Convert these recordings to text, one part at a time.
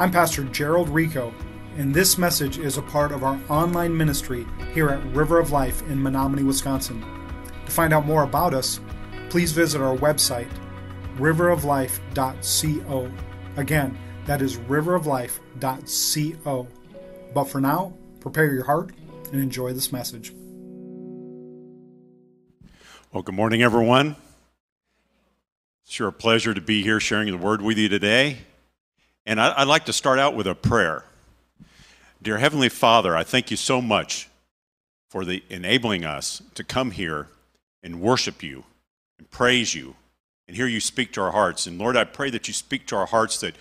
I'm Pastor Gerald Rico, and this message is a part of our online ministry here at River of Life in Menominee, Wisconsin. To find out more about us, please visit our website, riveroflife.co. Again, that is riveroflife.co. But for now, prepare your heart and enjoy this message. Well, good morning, everyone. It's sure a pleasure to be here sharing the word with you today. And I, would like to start out with a prayer. Dear Heavenly Father, I thank you so much for the enabling us to come here and worship you and praise you and hear you speak to our hearts. And Lord, I pray that you speak to our hearts that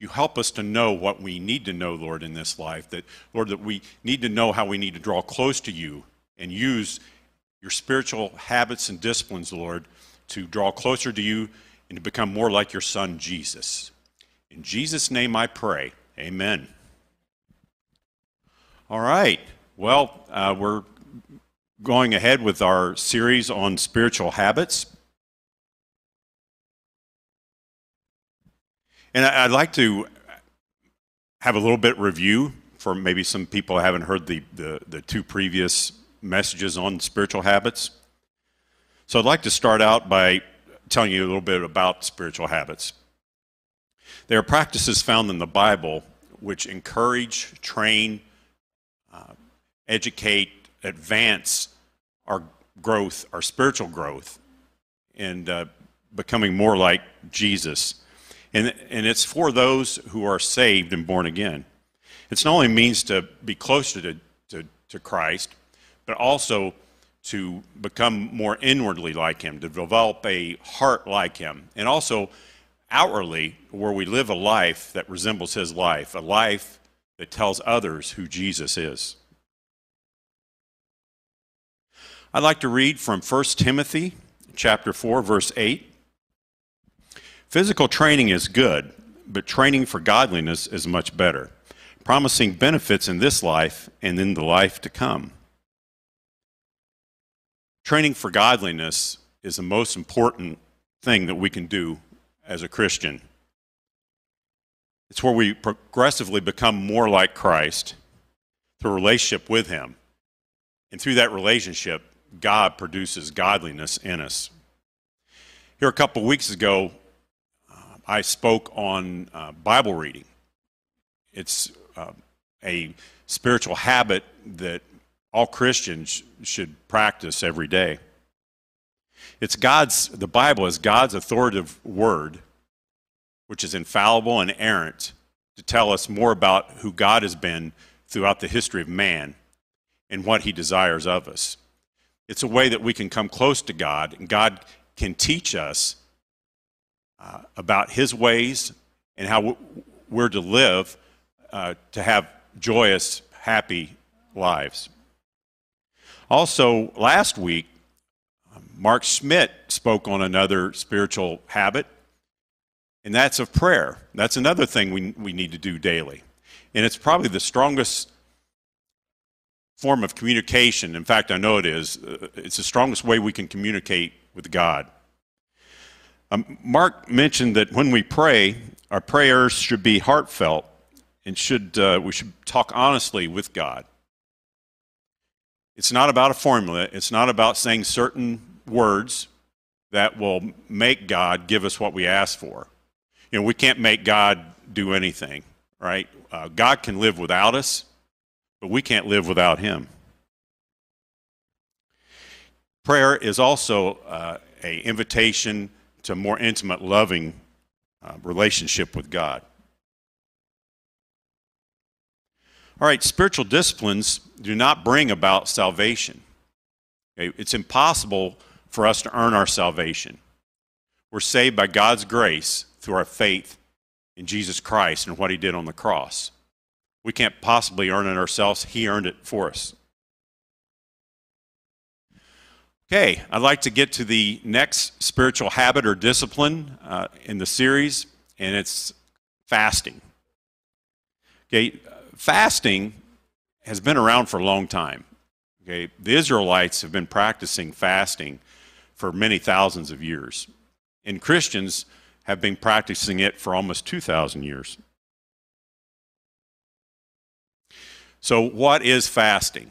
you help us to know what we need to know, Lord, in this life. That, Lord, that we need to know how we need to draw close to you and use your spiritual habits and disciplines, Lord, to draw closer to you and to become more like your Son, Jesus. In Jesus' name I pray. Amen. All right. Well, uh, we're going ahead with our series on spiritual habits. And I'd like to have a little bit review for maybe some people who haven't heard the, the, the two previous messages on spiritual habits. So I'd like to start out by telling you a little bit about spiritual habits. There are practices found in the Bible which encourage, train, uh, educate, advance our growth, our spiritual growth, and uh, becoming more like Jesus. And, and it's for those who are saved and born again. It's not only means to be closer to, to, to Christ, but also to become more inwardly like Him, to develop a heart like Him, and also outwardly where we live a life that resembles His life, a life that tells others who Jesus is. I'd like to read from 1 Timothy chapter 4 verse 8. Physical training is good, but training for godliness is much better, promising benefits in this life and in the life to come. Training for godliness is the most important thing that we can do as a Christian. It's where we progressively become more like Christ through relationship with Him. And through that relationship, God produces godliness in us. Here, a couple weeks ago, uh, I spoke on uh, Bible reading. It's uh, a spiritual habit that all Christians should practice every day. It's God's, the Bible is God's authoritative word, which is infallible and errant to tell us more about who God has been throughout the history of man and what he desires of us. It's a way that we can come close to God, and God can teach us uh, about his ways and how we're to live uh, to have joyous, happy lives. Also, last week, Mark Schmidt spoke on another spiritual habit, and that's of prayer. That's another thing we, we need to do daily. And it's probably the strongest form of communication. In fact, I know it is. Uh, it's the strongest way we can communicate with God. Um, Mark mentioned that when we pray, our prayers should be heartfelt and should, uh, we should talk honestly with God. It's not about a formula, it's not about saying certain words that will make God give us what we ask for. You know, we can't make God do anything, right? Uh, God can live without us, but we can't live without Him. Prayer is also uh, a invitation to more intimate, loving uh, relationship with God. All right, spiritual disciplines do not bring about salvation. It's impossible for us to earn our salvation. We're saved by God's grace through our faith in Jesus Christ and what he did on the cross. We can't possibly earn it ourselves, he earned it for us. Okay, I'd like to get to the next spiritual habit or discipline uh, in the series, and it's fasting. Okay, fasting has been around for a long time. Okay, the Israelites have been practicing fasting for many thousands of years, and Christians have been practicing it for almost 2,000 years. So, what is fasting?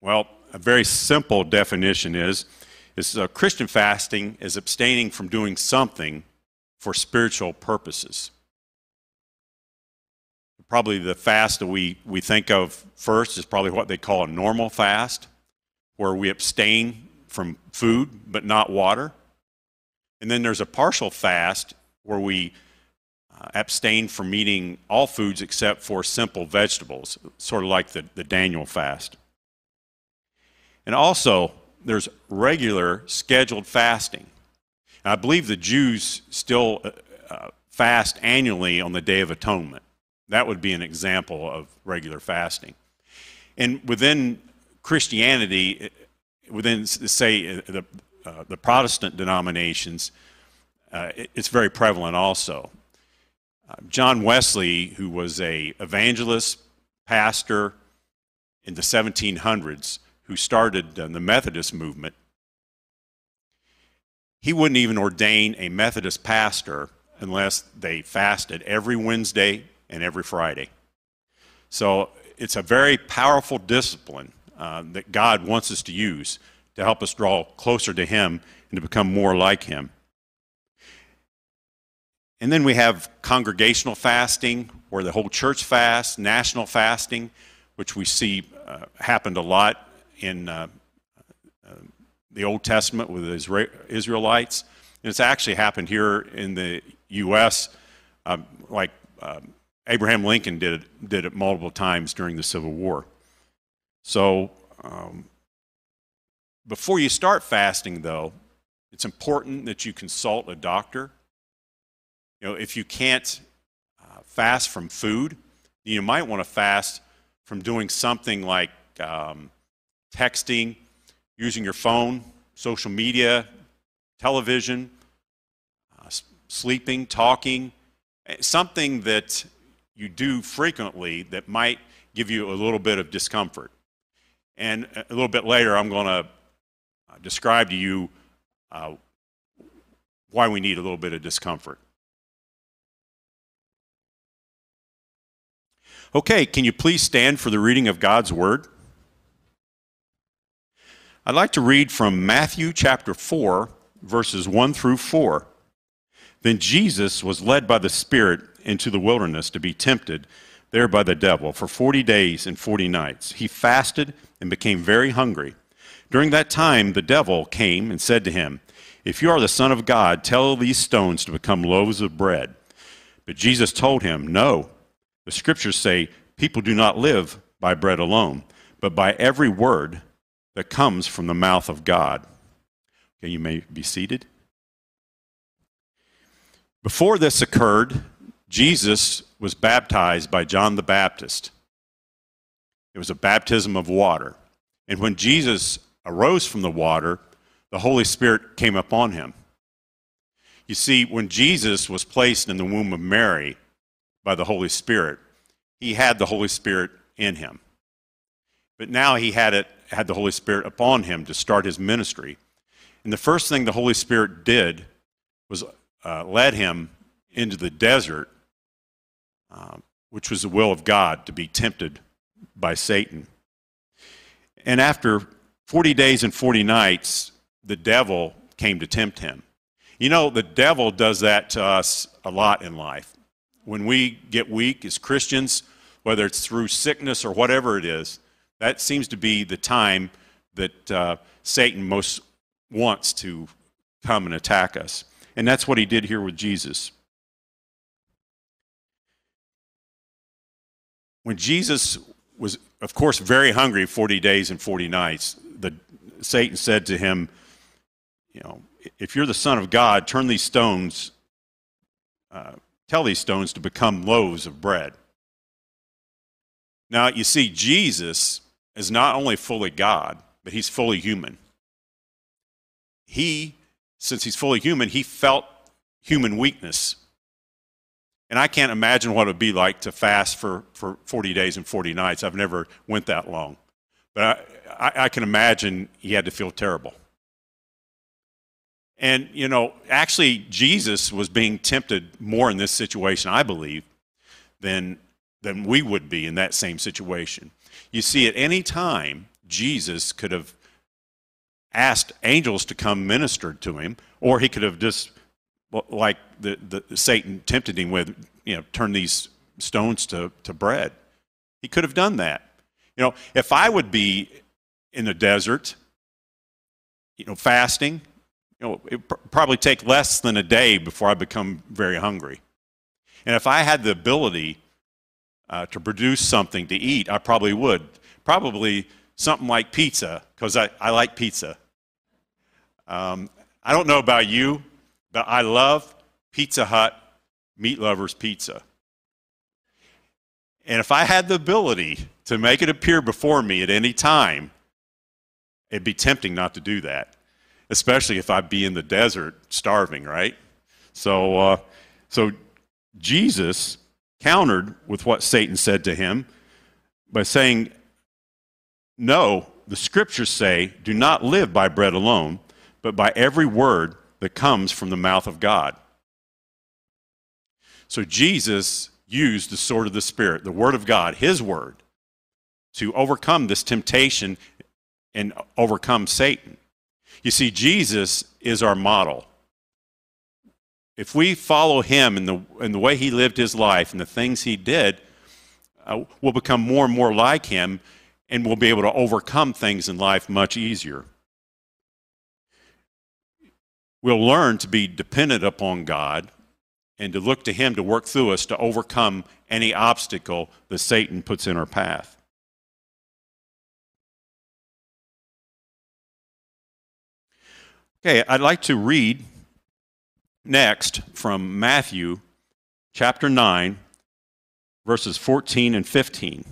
Well, a very simple definition is, is uh, Christian fasting is abstaining from doing something for spiritual purposes. Probably the fast that we, we think of first is probably what they call a normal fast, where we abstain from food but not water. And then there's a partial fast where we uh, abstain from eating all foods except for simple vegetables, sort of like the, the Daniel fast. And also, there's regular scheduled fasting. And I believe the Jews still uh, uh, fast annually on the Day of Atonement. That would be an example of regular fasting. And within Christianity, within, say, uh, the, uh, the Protestant denominations, uh, it, it's very prevalent also. Uh, John Wesley, who was a evangelist, pastor in the 1700s, who started uh, the Methodist movement, he wouldn't even ordain a Methodist pastor unless they fasted every Wednesday and every Friday. So it's a very powerful discipline uh, that God wants us to use to help us draw closer to Him and to become more like Him. And then we have congregational fasting, where the whole church fasts, national fasting, which we see uh, happened a lot in uh, uh, the Old Testament with the Israelites. And it's actually happened here in the U.S., um, like um, Abraham Lincoln did did it multiple times during the Civil War. So, um, before you start fasting, though, it's important that you consult a doctor you know, if you can't uh, fast from food, you might want to fast from doing something like um, texting, using your phone, social media, television, uh, sleeping, talking, eh, something that you do frequently that might give you a little bit of discomfort. And a little bit later, I'm going to uh, describe to you uh, why we need a little bit of discomfort. Okay, can you please stand for the reading of God's Word? I'd like to read from Matthew chapter 4, verses 1 through 4. Then Jesus was led by the Spirit into the wilderness to be tempted there by the devil for 40 days and 40 nights. He fasted and became very hungry. During that time, the devil came and said to him, If you are the Son of God, tell these stones to become loaves of bread. But Jesus told him, No. The scriptures say, People do not live by bread alone, but by every word that comes from the mouth of God. Okay, you may be seated. Before this occurred, Jesus was baptized by John the Baptist. It was a baptism of water. And when Jesus arose from the water, the Holy Spirit came upon him. You see, when Jesus was placed in the womb of Mary, by the Holy Spirit. He had the Holy Spirit in him. But now he had it had the Holy Spirit upon him to start his ministry. And the first thing the Holy Spirit did was uh, led him into the desert, uh, which was the will of God to be tempted by Satan. And after 40 days and 40 nights, the devil came to tempt him. You know, the devil does that to us a lot in life when we get weak as Christians, whether it's through sickness or whatever it is, that seems to be the time that uh, Satan most wants to come and attack us. And that's what he did here with Jesus. When Jesus was, of course, very hungry 40 days and 40 nights, the, Satan said to him, You know, if you're the Son of God, turn these stones uh, Tell these stones to become loaves of bread. Now, you see, Jesus is not only fully God, but he's fully human. He, since he's fully human, he felt human weakness. And I can't imagine what it would be like to fast for, for 40 days and 40 nights. I've never went that long. But I, I, I can imagine he had to feel terrible. And, you know, actually, Jesus was being tempted more in this situation, I believe, than than we would be in that same situation. You see, at any time, Jesus could have asked angels to come minister to him, or he could have just, like the, the Satan tempted him with, you know, turn these stones to, to bread. He could have done that. You know, if I would be in the desert, you know, fasting, you know, it pr- probably take less than a day before I become very hungry. And if I had the ability uh, to produce something to eat, I probably would. Probably something like pizza, because I, I like pizza. Um, I don't know about you, but I love Pizza Hut Meat Lovers Pizza. And if I had the ability to make it appear before me at any time, it'd be tempting not to do that, especially if I'd be in the desert starving, right? So, uh, so Jesus countered with what Satan said to him by saying, No, the scriptures say, do not live by bread alone, but by every word that comes from the mouth of God. So Jesus used the sword of the Spirit, the Word of God, His Word, to overcome this temptation and overcome Satan. You see, Jesus is our model. If we follow him in the, in the way he lived his life and the things he did, uh, we'll become more and more like him and we'll be able to overcome things in life much easier. We'll learn to be dependent upon God and to look to Him to work through us to overcome any obstacle that Satan puts in our path. Okay, I'd like to read next from Matthew chapter 9, verses 14 and 15.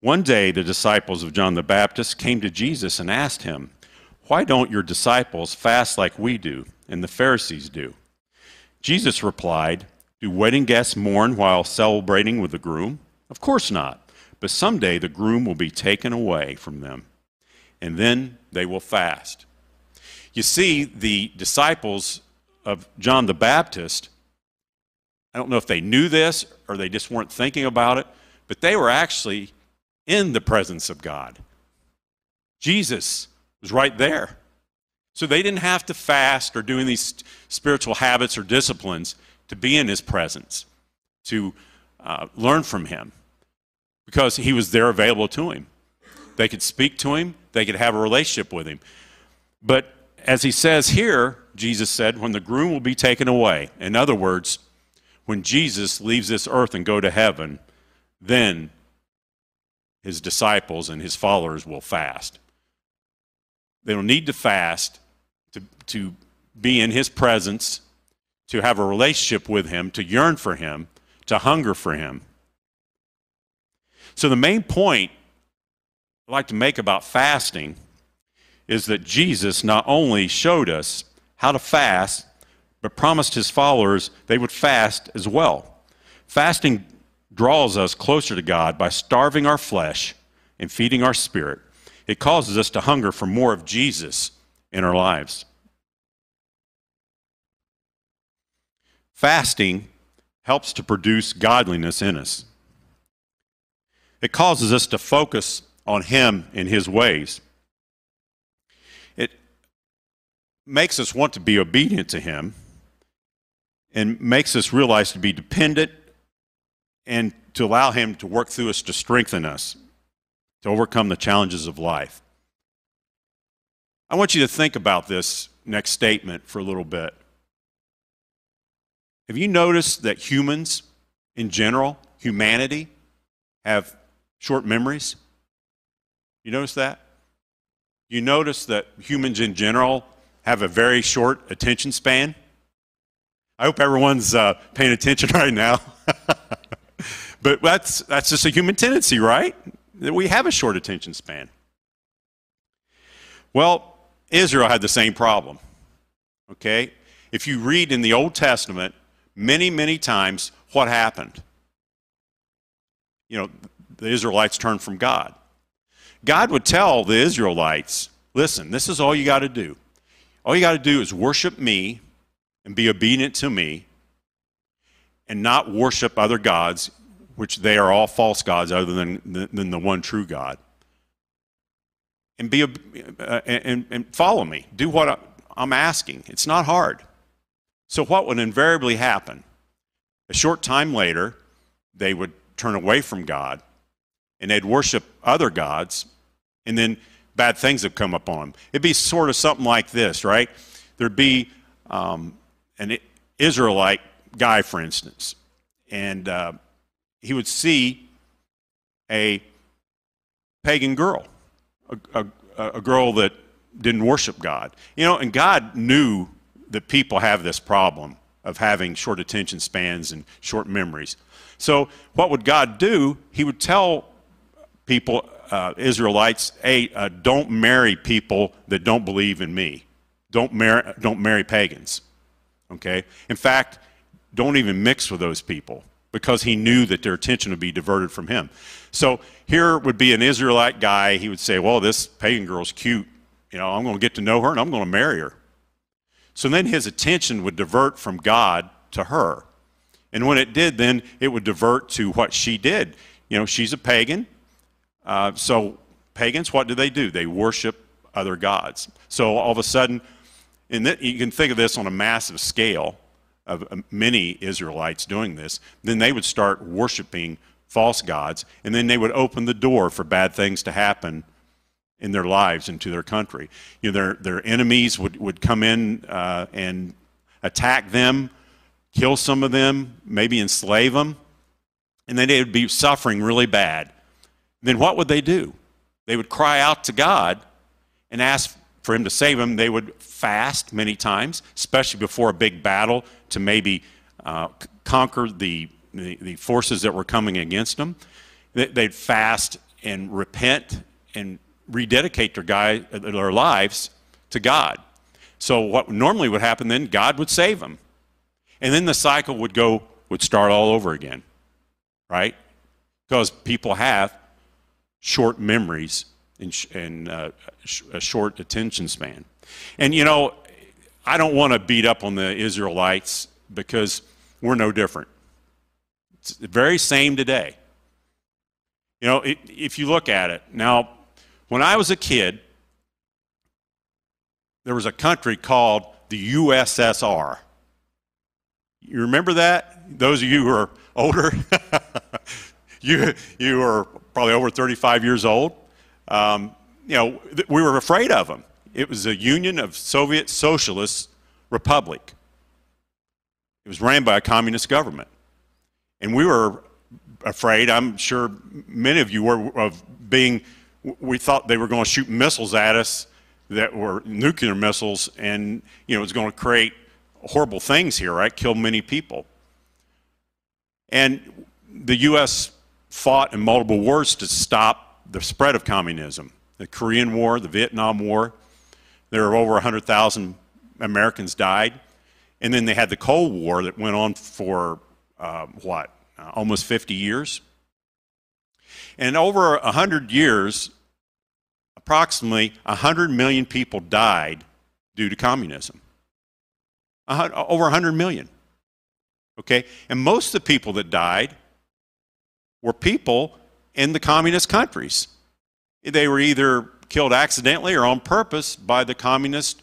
One day, the disciples of John the Baptist came to Jesus and asked him, Why don't your disciples fast like we do and the Pharisees do? Jesus replied, Do wedding guests mourn while celebrating with the groom? Of course not. But someday the groom will be taken away from them, and then they will fast. You see, the disciples of John the Baptist, I don't know if they knew this or they just weren't thinking about it, but they were actually in the presence of God. Jesus was right there. So they didn't have to fast or doing these spiritual habits or disciplines to be in his presence, to uh, learn from him, because he was there available to him. They could speak to him, they could have a relationship with him. But as he says here, Jesus said, when the groom will be taken away, in other words, when Jesus leaves this earth and go to heaven, then his disciples and his followers will fast. They don't need to fast to, to be in his presence, to have a relationship with him, to yearn for him, to hunger for him. So, the main point I'd like to make about fasting is that Jesus not only showed us how to fast, but promised his followers they would fast as well. Fasting draws us closer to God by starving our flesh and feeding our spirit. It causes us to hunger for more of Jesus in our lives. Fasting helps to produce godliness in us. It causes us to focus on Him and His ways. It makes us want to be obedient to Him and makes us realize to be dependent and to allow Him to work through us to strengthen us, to overcome the challenges of life. I want you to think about this next statement for a little bit. Have you noticed that humans in general, humanity, have short memories? You notice that? You notice that humans in general have a very short attention span? I hope everyone's uh, paying attention right now. but that's, that's just a human tendency, right? That we have a short attention span. Well, Israel had the same problem. Okay? If you read in the Old Testament, many, many times, what happened? You know, the Israelites turned from God. God would tell the Israelites, listen, this is all you got to do. All you got to do is worship me and be obedient to me and not worship other gods. Which they are all false gods other than, than the one true God. And, be uh, and, and follow me. Do what I, I'm asking. It's not hard. So, what would invariably happen? A short time later, they would turn away from God and they'd worship other gods, and then bad things would come upon them. It'd be sort of something like this, right? There'd be um, an Israelite guy, for instance, and uh, he would see a pagan girl, a, a, a girl that didn't worship God. You know, and God knew that people have this problem of having short attention spans and short memories. So, what would God do? He would tell people, uh, Israelites, hey, uh, don't marry people that don't believe in me. Don't marry, don't marry pagans. Okay? In fact, don't even mix with those people because he knew that their attention would be diverted from him. So here would be an Israelite guy. He would say, Well, this pagan girl's cute. You know, I'm going to get to know her and I'm going to marry her. So then his attention would divert from God to her. And when it did, then it would divert to what she did. You know, she's a pagan. Uh, so pagans, what do they do? They worship other gods. So all of a sudden, and you can think of this on a massive scale of uh, many Israelites doing this, then they would start worshiping false gods, and then they would open the door for bad things to happen in their lives and to their country. You know, their, their enemies would, would come in uh, and attack them, kill some of them, maybe enslave them, and then they would be suffering really bad. Then what would they do? They would cry out to God and ask for Him to save them. They would fast many times, especially before a big battle, to maybe uh, conquer the, the, the, forces that were coming against them. They'd fast and repent and rededicate their, guy, their lives to God. So what normally would happen then, God would save them. And then the cycle would go, would start all over again, right? Because people have short memories and, sh- uh, sh- a short attention span. And you know, I don't want to beat up on the Israelites because we're no different. It's the very same today. You know, it, if you look at it, now, when I was a kid, there was a country called the USSR. You remember that? Those of you who are older, you, you are probably over 35 years old. Um, you know, we were afraid of them. It was a union of Soviet Socialist Republic. It was ran by a communist government. And we were afraid, I'm sure many of you were, of being, we thought they were going to shoot missiles at us that were nuclear missiles and, you know, it was going to create horrible things here, right? Kill many people. And the U.S. fought in multiple wars to stop the spread of communism. The Korean War, the Vietnam War, there were over 100,000 Americans died. And then they had the Cold War that went on for uh, what, uh, almost 50 years. And over 100 years, approximately 100 million people died due to communism. Over 100 million. Okay? And most of the people that died were people in the communist countries. They were either killed accidentally or on purpose by the communist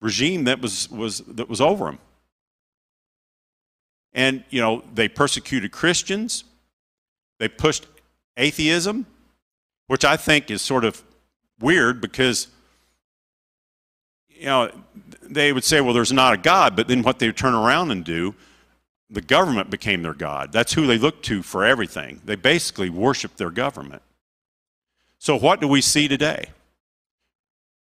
regime that was, was, that was over them. And, you know, they persecuted Christians. They pushed atheism, which I think is sort of weird because, you know, they would say, well, there's not a God, but then what they would turn around and do, the government became their God. That's who they looked to for everything. They basically worshiped their government. So, what do we see today?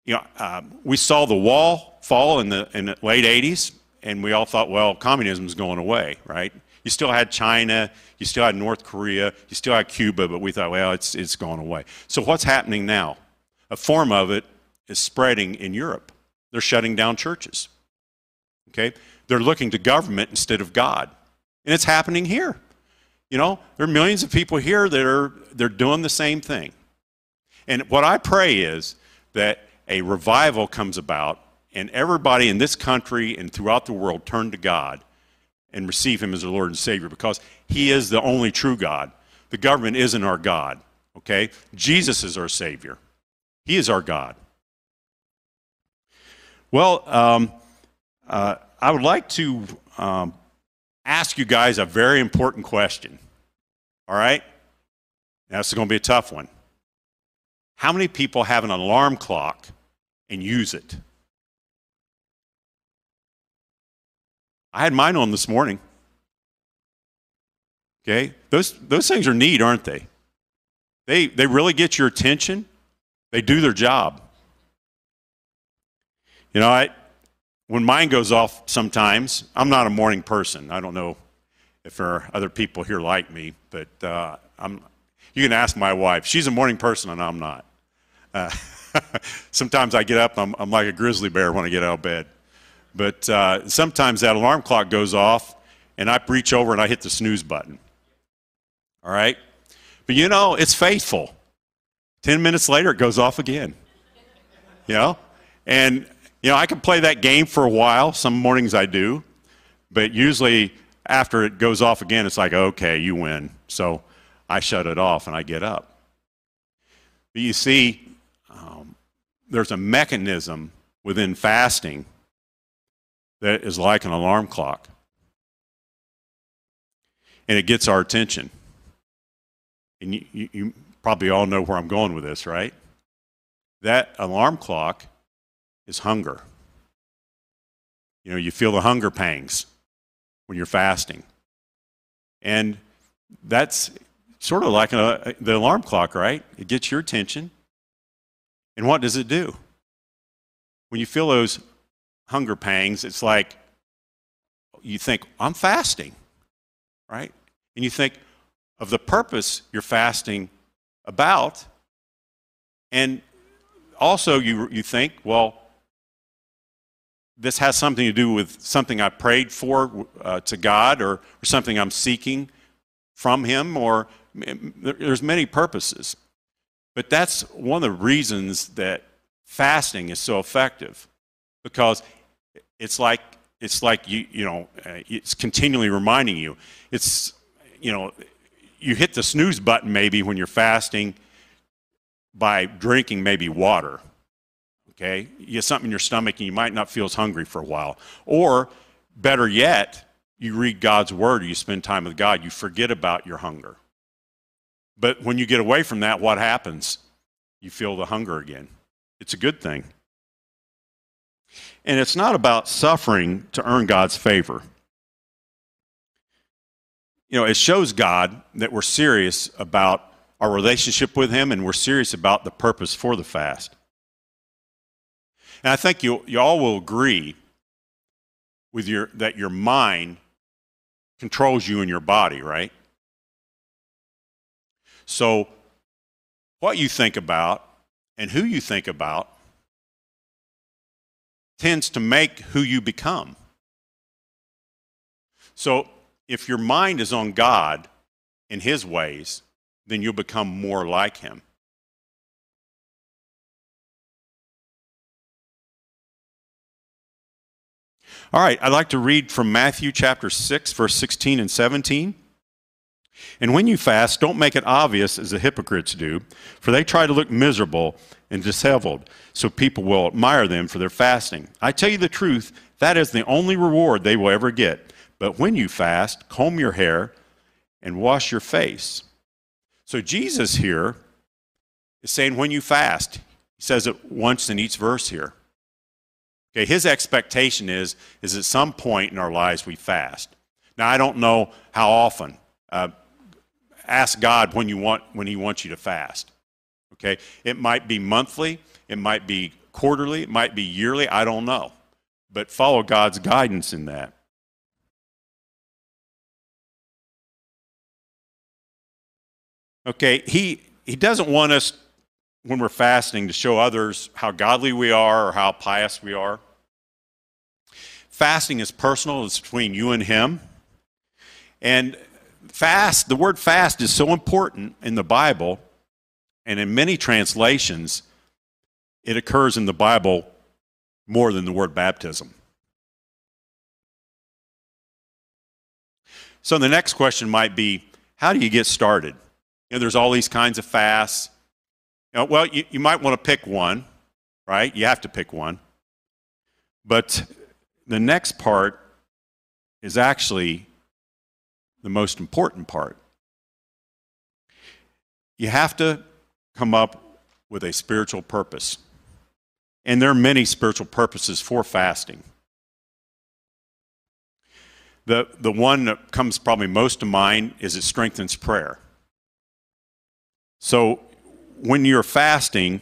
You know, uh, we saw the wall fall in the, in the late 80s, and we all thought, well, communism is going away, right? You still had China, you still had North Korea, you still had Cuba, but we thought, well, it's, it's gone away. So, what's happening now? A form of it is spreading in Europe. They're shutting down churches. Okay? They're looking to government instead of God. And it's happening here. You know, there are millions of people here that are they're doing the same thing. And what I pray is that a revival comes about and everybody in this country and throughout the world turn to God and receive him as their Lord and Savior because he is the only true God. the government isn't our God, okay? Jesus is our Savior, He is our God. Well, um, uh, I would like to um, ask you guys a very important question. All right? Now, this is going to be a tough one. How many people have an alarm clock and use it? I had mine on this morning. Okay? Those, those things are neat, aren't they? they? They really get your attention, they do their job. You know, I, when mine goes off sometimes, I'm not a morning person. I don't know if there are other people here like me, but uh, I'm, you can ask my wife. She's a morning person, and I'm not. Uh, sometimes I get up, I'm, I'm, like a grizzly bear when I get out of bed. But uh, sometimes that alarm clock goes off, and I reach over and I hit the snooze button. All right? But you know, it's faithful. Ten minutes later, it goes off again. You know? And, you know, I can play that game for a while. Some mornings I do. But usually, after it goes off again, it's like, okay, you win. So I shut it off and I get up. But you see, um, there's a mechanism within fasting that is like an alarm clock. And it gets our attention. And you, you, you, probably all know where I'm going with this, right? That alarm clock is hunger. You know, you feel the hunger pangs when you're fasting. And that's sort of like a, the alarm clock, right? It gets your attention. And what does it do? When you feel those hunger pangs, it's like you think, I'm fasting, right? And you think of the purpose you're fasting about. And also, you, you think, well, this has something to do with something I prayed for uh, to God or, or something I'm seeking from Him, or there's many purposes. But that's one of the reasons that fasting is so effective because it's like it's like you you know uh, it's continually reminding you it's you know you hit the snooze button maybe when you're fasting by drinking maybe water okay? You get something in your stomach and you might not feel as hungry for a while. Or better yet you read god's word you spend time with god you forget about your hunger. But when you get away from that what happens? You feel the hunger again. It's a good thing. And it's not about suffering to earn God's favor. You know, it shows God that we're serious about our relationship with Him and we're serious about the purpose for the fast. And I think you, you all will agree with your, that your mind controls you and your body, right? So, what you think about and who you think about tends to make who you become. So if your mind is on God and His ways, then you'll become more like Him. All right, I'd like to read from Matthew chapter 6, verse 16 and 17. And when you fast, don't make it obvious as the hypocrites do, for they try to look miserable and disheveled, so people will admire them for their fasting. I tell you the truth, that is the only reward they will ever get. But when you fast, comb your hair and wash your face. So Jesus here is saying when you fast, he says it once in each verse here. Okay, his expectation is is at some point in our lives we fast. Now I don't know how often. Uh, ask God when you want when He wants you to fast. Okay? It might be monthly, it might be quarterly, it might be yearly, I don't know. But follow God's guidance in that. Okay, he he doesn't want us when we're fasting to show others how godly we are or how pious we are. Fasting is personal, it's between you and him. And fast, the word fast is so important in the Bible, and in many translations, it occurs in the Bible more than the word baptism. So the next question might be how do you get started? You know, there's all these kinds of fasts. You know, well, you, you might want to pick one, right? You have to pick one. But the next part is actually the most important part. You have to come up with a spiritual purpose. And there are many spiritual purposes for fasting. The, the one that comes probably most to mind is it strengthens prayer. So when you're fasting,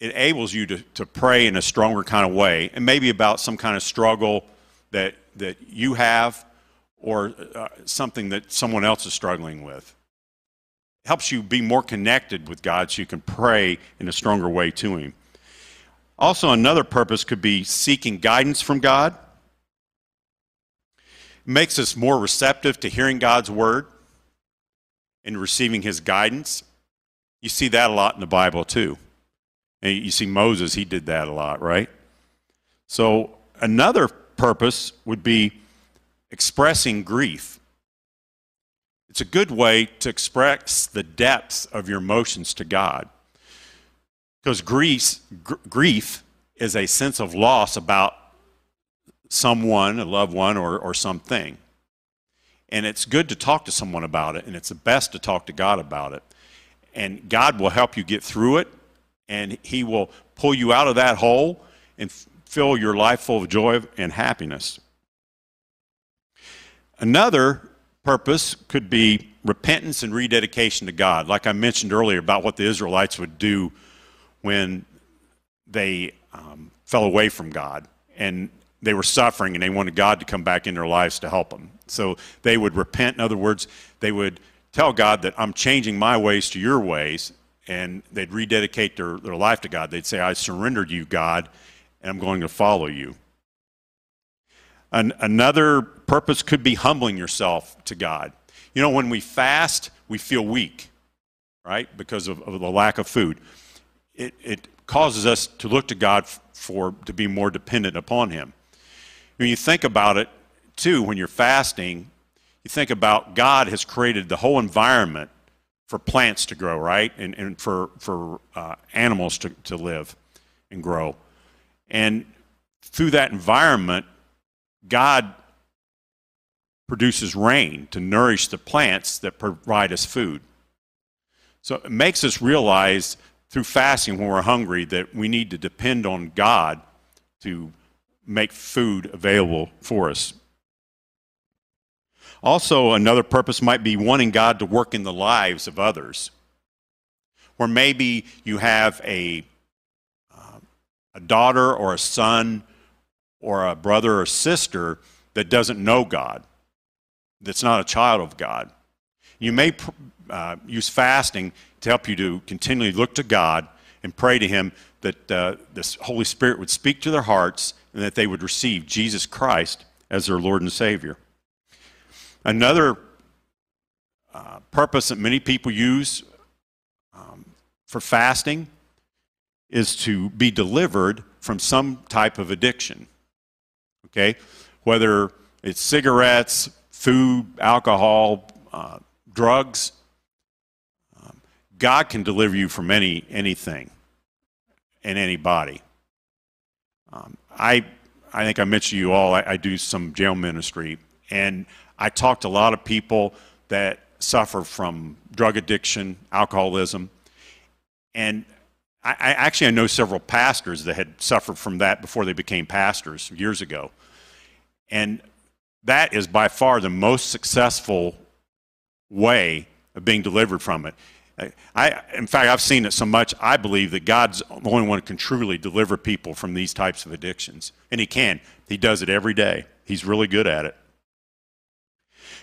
enables you to, to pray in a stronger kind of way, and maybe about some kind of struggle that, that you have or uh, something that someone else is struggling with. It helps you be more connected with God so you can pray in a stronger way to Him. Also, another purpose could be seeking guidance from God. It makes us more receptive to hearing God's word and receiving his guidance. You see that a lot in the Bible, too. And you see Moses, he did that a lot, right? So, another purpose would be expressing grief. It's a good way to express the depths of your emotions to God. Because grief, grief is a sense of loss about someone, a loved one, or, or something. And it's good to talk to someone about it, and it's the best to talk to God about it. And God will help you get through it, and He will pull you out of that hole and fill your life full of joy and happiness. Another purpose could be repentance and rededication to God, like I mentioned earlier about what the Israelites would do when they um, fell away from God and they were suffering and they wanted God to come back in their lives to help them. So they would repent. In other words, they would tell God that I'm changing my ways to your ways, and they'd rededicate their, their life to God. They'd say, I surrendered you, God, and I'm going to follow you. An, another purpose could be humbling yourself to God. You know, when we fast, we feel weak, right, because of, of the lack of food it, it causes us to look to God for to be more dependent upon Him. When you think about it, too, when you're fasting, you think about God has created the whole environment for plants to grow, right? And, and for, for uh, animals to, to live and grow. And through that environment, God produces rain to nourish the plants that provide us food. So it makes us realize through fasting when we're hungry that we need to depend on God to make food available for us. Also, another purpose might be wanting God to work in the lives of others. Or maybe you have a, uh, a daughter or a son or a brother or sister that doesn't know God, that's not a child of God. You may uh, use fasting to help you to continually look to God and pray to Him that uh, the Holy Spirit would speak to their hearts and that they would receive Jesus Christ as their Lord and Savior. Another uh, purpose that many people use um, for fasting is to be delivered from some type of addiction. Okay? Whether it's cigarettes, food, alcohol, uh, drugs, God can deliver you from any anything and anybody. Um, I I think I mentioned you all. I, I do some jail ministry, and I talk to a lot of people that suffer from drug addiction, alcoholism, and I, I, actually I know several pastors that had suffered from that before they became pastors years ago, and that is by far the most successful way of being delivered from it. I, in fact, I've seen it so much, I believe that God's the only one who can truly deliver people from these types of addictions. And He can. He does it every day. He's really good at it.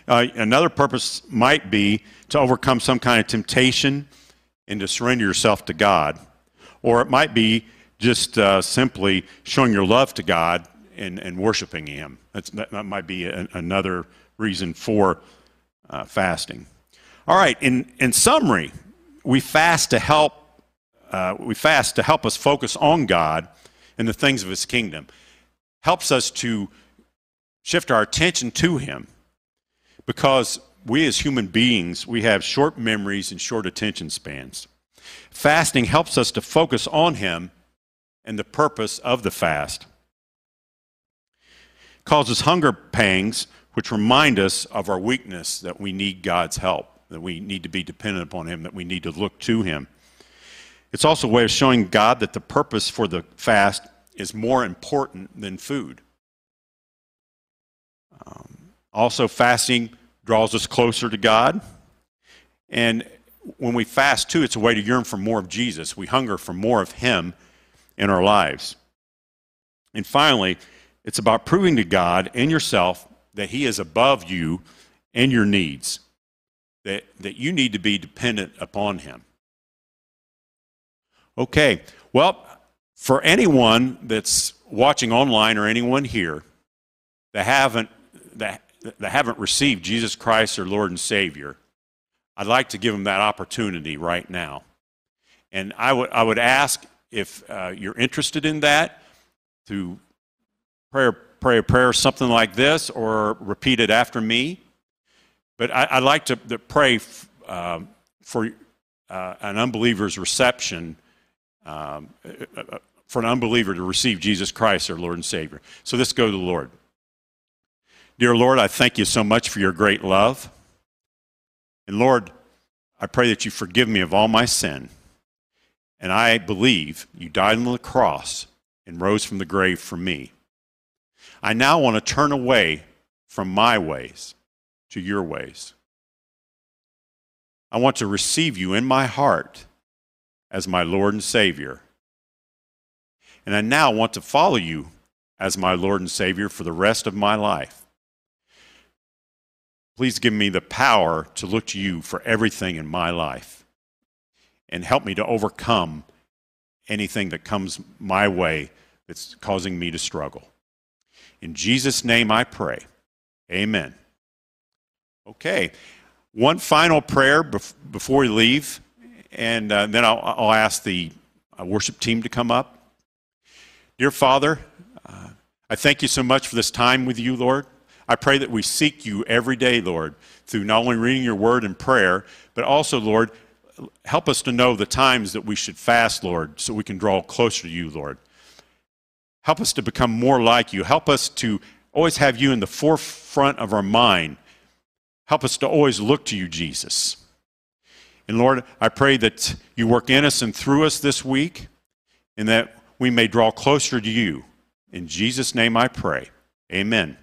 Uh, another purpose might be to overcome some kind of temptation and to surrender yourself to God. Or it might be just uh, simply showing your love to God and, and worshiping Him. That's, that, might be a, another reason for uh, fasting. All right, in, in summary, we fast to help uh, we fast to help us focus on God and the things of his kingdom. Helps us to shift our attention to him. Because we as human beings, we have short memories and short attention spans. Fasting helps us to focus on Him and the purpose of the fast. It Causes hunger pangs, which remind us of our weakness that we need God's help, that we need to be dependent upon Him, that we need to look to Him. It's also a way of showing God that the purpose for the fast is more important than food. Um, also, fasting draws us closer to God. And when we fast, too, it's a way to yearn for more of Jesus. We hunger for more of Him in our lives. And finally, it's about proving to God and yourself that He is above you and your needs, that, that you need to be dependent upon Him. Okay, well, for anyone that's watching online or anyone here that haven't, that, that haven't received Jesus Christ, their Lord and Savior, I'd like to give them that opportunity right now. And I would, I would ask if uh, you're interested in that to pray, a prayer something like this or repeat it after me. But I, would like to, to pray f- uh, for uh, an unbeliever's reception, um, uh, uh, for an unbeliever to receive Jesus Christ, their Lord and Savior. So let's go to the Lord. Dear Lord, I thank you so much for your great love. And Lord, I pray that you forgive me of all my sin. And I believe you died on the cross and rose from the grave for me. I now want to turn away from my ways to your ways. I want to receive you in my heart as my Lord and Savior. And I now want to follow you as my Lord and Savior for the rest of my life. Please give me the power to look to you for everything in my life and help me to overcome anything that comes my way that's causing me to struggle. In Jesus' name I pray. Amen. Okay, one final prayer before we leave, and uh, then I'll, ask the uh, worship team to come up. Dear Father, uh, I thank you so much for this time with you, Lord. I pray that we seek you every day, Lord, through not only reading your word and prayer, but also, Lord, help us to know the times that we should fast, Lord, so we can draw closer to you, Lord. Help us to become more like you. Help us to always have you in the forefront of our mind. Help us to always look to you, Jesus. And Lord, I pray that you work in us and through us this week and that we may draw closer to you. In Jesus' name I pray. Amen.